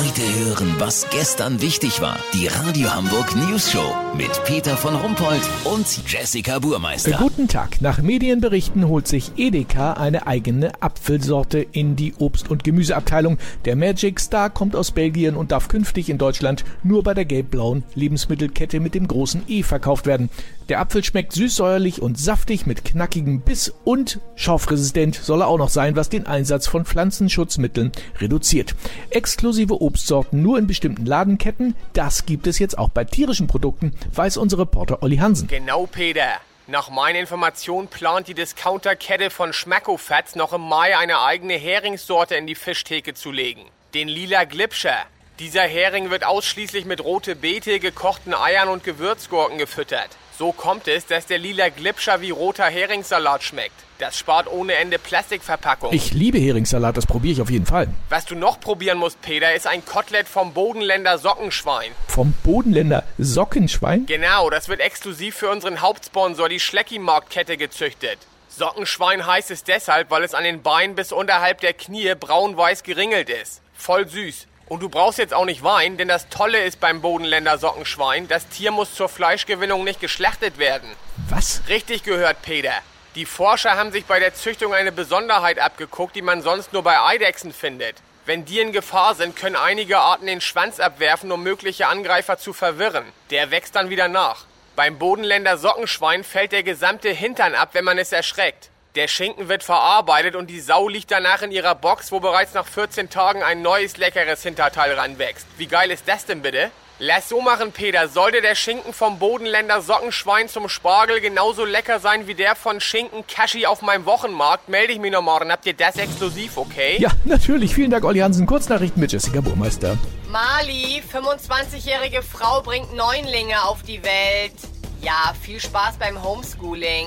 Heute hören, was gestern wichtig war. Die Radio Hamburg News Show mit Peter von Rumpold und Jessica Burmeister. Guten Tag. Nach Medienberichten holt sich Edeka eine eigene Apfelsorte in die Obst- und Gemüseabteilung. Der Magic Star kommt aus Belgien und darf künftig in Deutschland nur bei der gelb-blauen Lebensmittelkette mit dem großen E verkauft werden. Der Apfel schmeckt süßsäuerlich und saftig mit knackigem Biss und schaufresistent soll er auch noch sein, was den Einsatz von Pflanzenschutzmitteln reduziert. Exklusive Obstsorten nur in bestimmten Ladenketten, das gibt es jetzt auch bei tierischen Produkten, weiß unser Reporter Olli Hansen. Genau, Peter. Nach meiner Information plant die Discounterkette von Schmackofats noch im Mai eine eigene Heringssorte in die Fischtheke zu legen. Den lila Glipscher. Dieser Hering wird ausschließlich mit rote Beete, gekochten Eiern und Gewürzgurken gefüttert. So kommt es, dass der lila Glipscher wie roter Heringssalat schmeckt. Das spart ohne Ende Plastikverpackung. Ich liebe Heringssalat, das probiere ich auf jeden Fall. Was du noch probieren musst, Peter, ist ein Kotelett vom Bodenländer Sockenschwein. Vom Bodenländer Sockenschwein? Genau, das wird exklusiv für unseren Hauptsponsor, die Schlecki-Marktkette, gezüchtet. Sockenschwein heißt es deshalb, weil es an den Beinen bis unterhalb der Knie braun-weiß geringelt ist. Voll süß. Und du brauchst jetzt auch nicht weinen, denn das Tolle ist beim Bodenländer Sockenschwein, das Tier muss zur Fleischgewinnung nicht geschlachtet werden. Was? Richtig gehört, Peter. Die Forscher haben sich bei der Züchtung eine Besonderheit abgeguckt, die man sonst nur bei Eidechsen findet. Wenn die in Gefahr sind, können einige Arten den Schwanz abwerfen, um mögliche Angreifer zu verwirren. Der wächst dann wieder nach. Beim Bodenländer Sockenschwein fällt der gesamte Hintern ab, wenn man es erschreckt. Der Schinken wird verarbeitet und die Sau liegt danach in ihrer Box, wo bereits nach 14 Tagen ein neues leckeres Hinterteil ranwächst. Wie geil ist das denn bitte? Lass so machen, Peter. Sollte der Schinken vom Bodenländer Sockenschwein zum Spargel genauso lecker sein wie der von Schinken Kashi auf meinem Wochenmarkt, melde ich mich noch morgen. Habt ihr das exklusiv, okay? Ja, natürlich. Vielen Dank, Olli Hansen. Kurznachrichten mit Jessica Burmeister. Mali, 25-jährige Frau bringt Neunlinge auf die Welt. Ja, viel Spaß beim Homeschooling.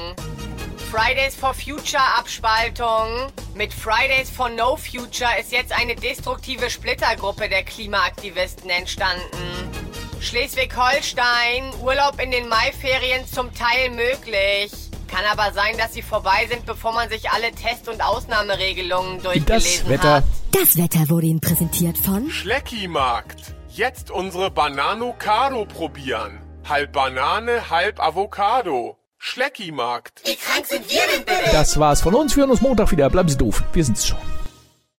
Fridays for Future Abspaltung. Mit Fridays for No Future ist jetzt eine destruktive Splittergruppe der Klimaaktivisten entstanden. Schleswig-Holstein, Urlaub in den Maiferien zum Teil möglich. Kann aber sein, dass sie vorbei sind, bevor man sich alle Test- und Ausnahmeregelungen durchgelesen Das Wetter. hat. Das Wetter wurde Ihnen präsentiert von Schlecki-Markt. Jetzt unsere Banano Caro probieren. Halb Banane, halb Avocado. Schlecki-Markt. Wie krank sind wir denn bitte? Das war's von uns. Wir hören uns Montag wieder. Bleiben Sie doof. Wir sind's schon.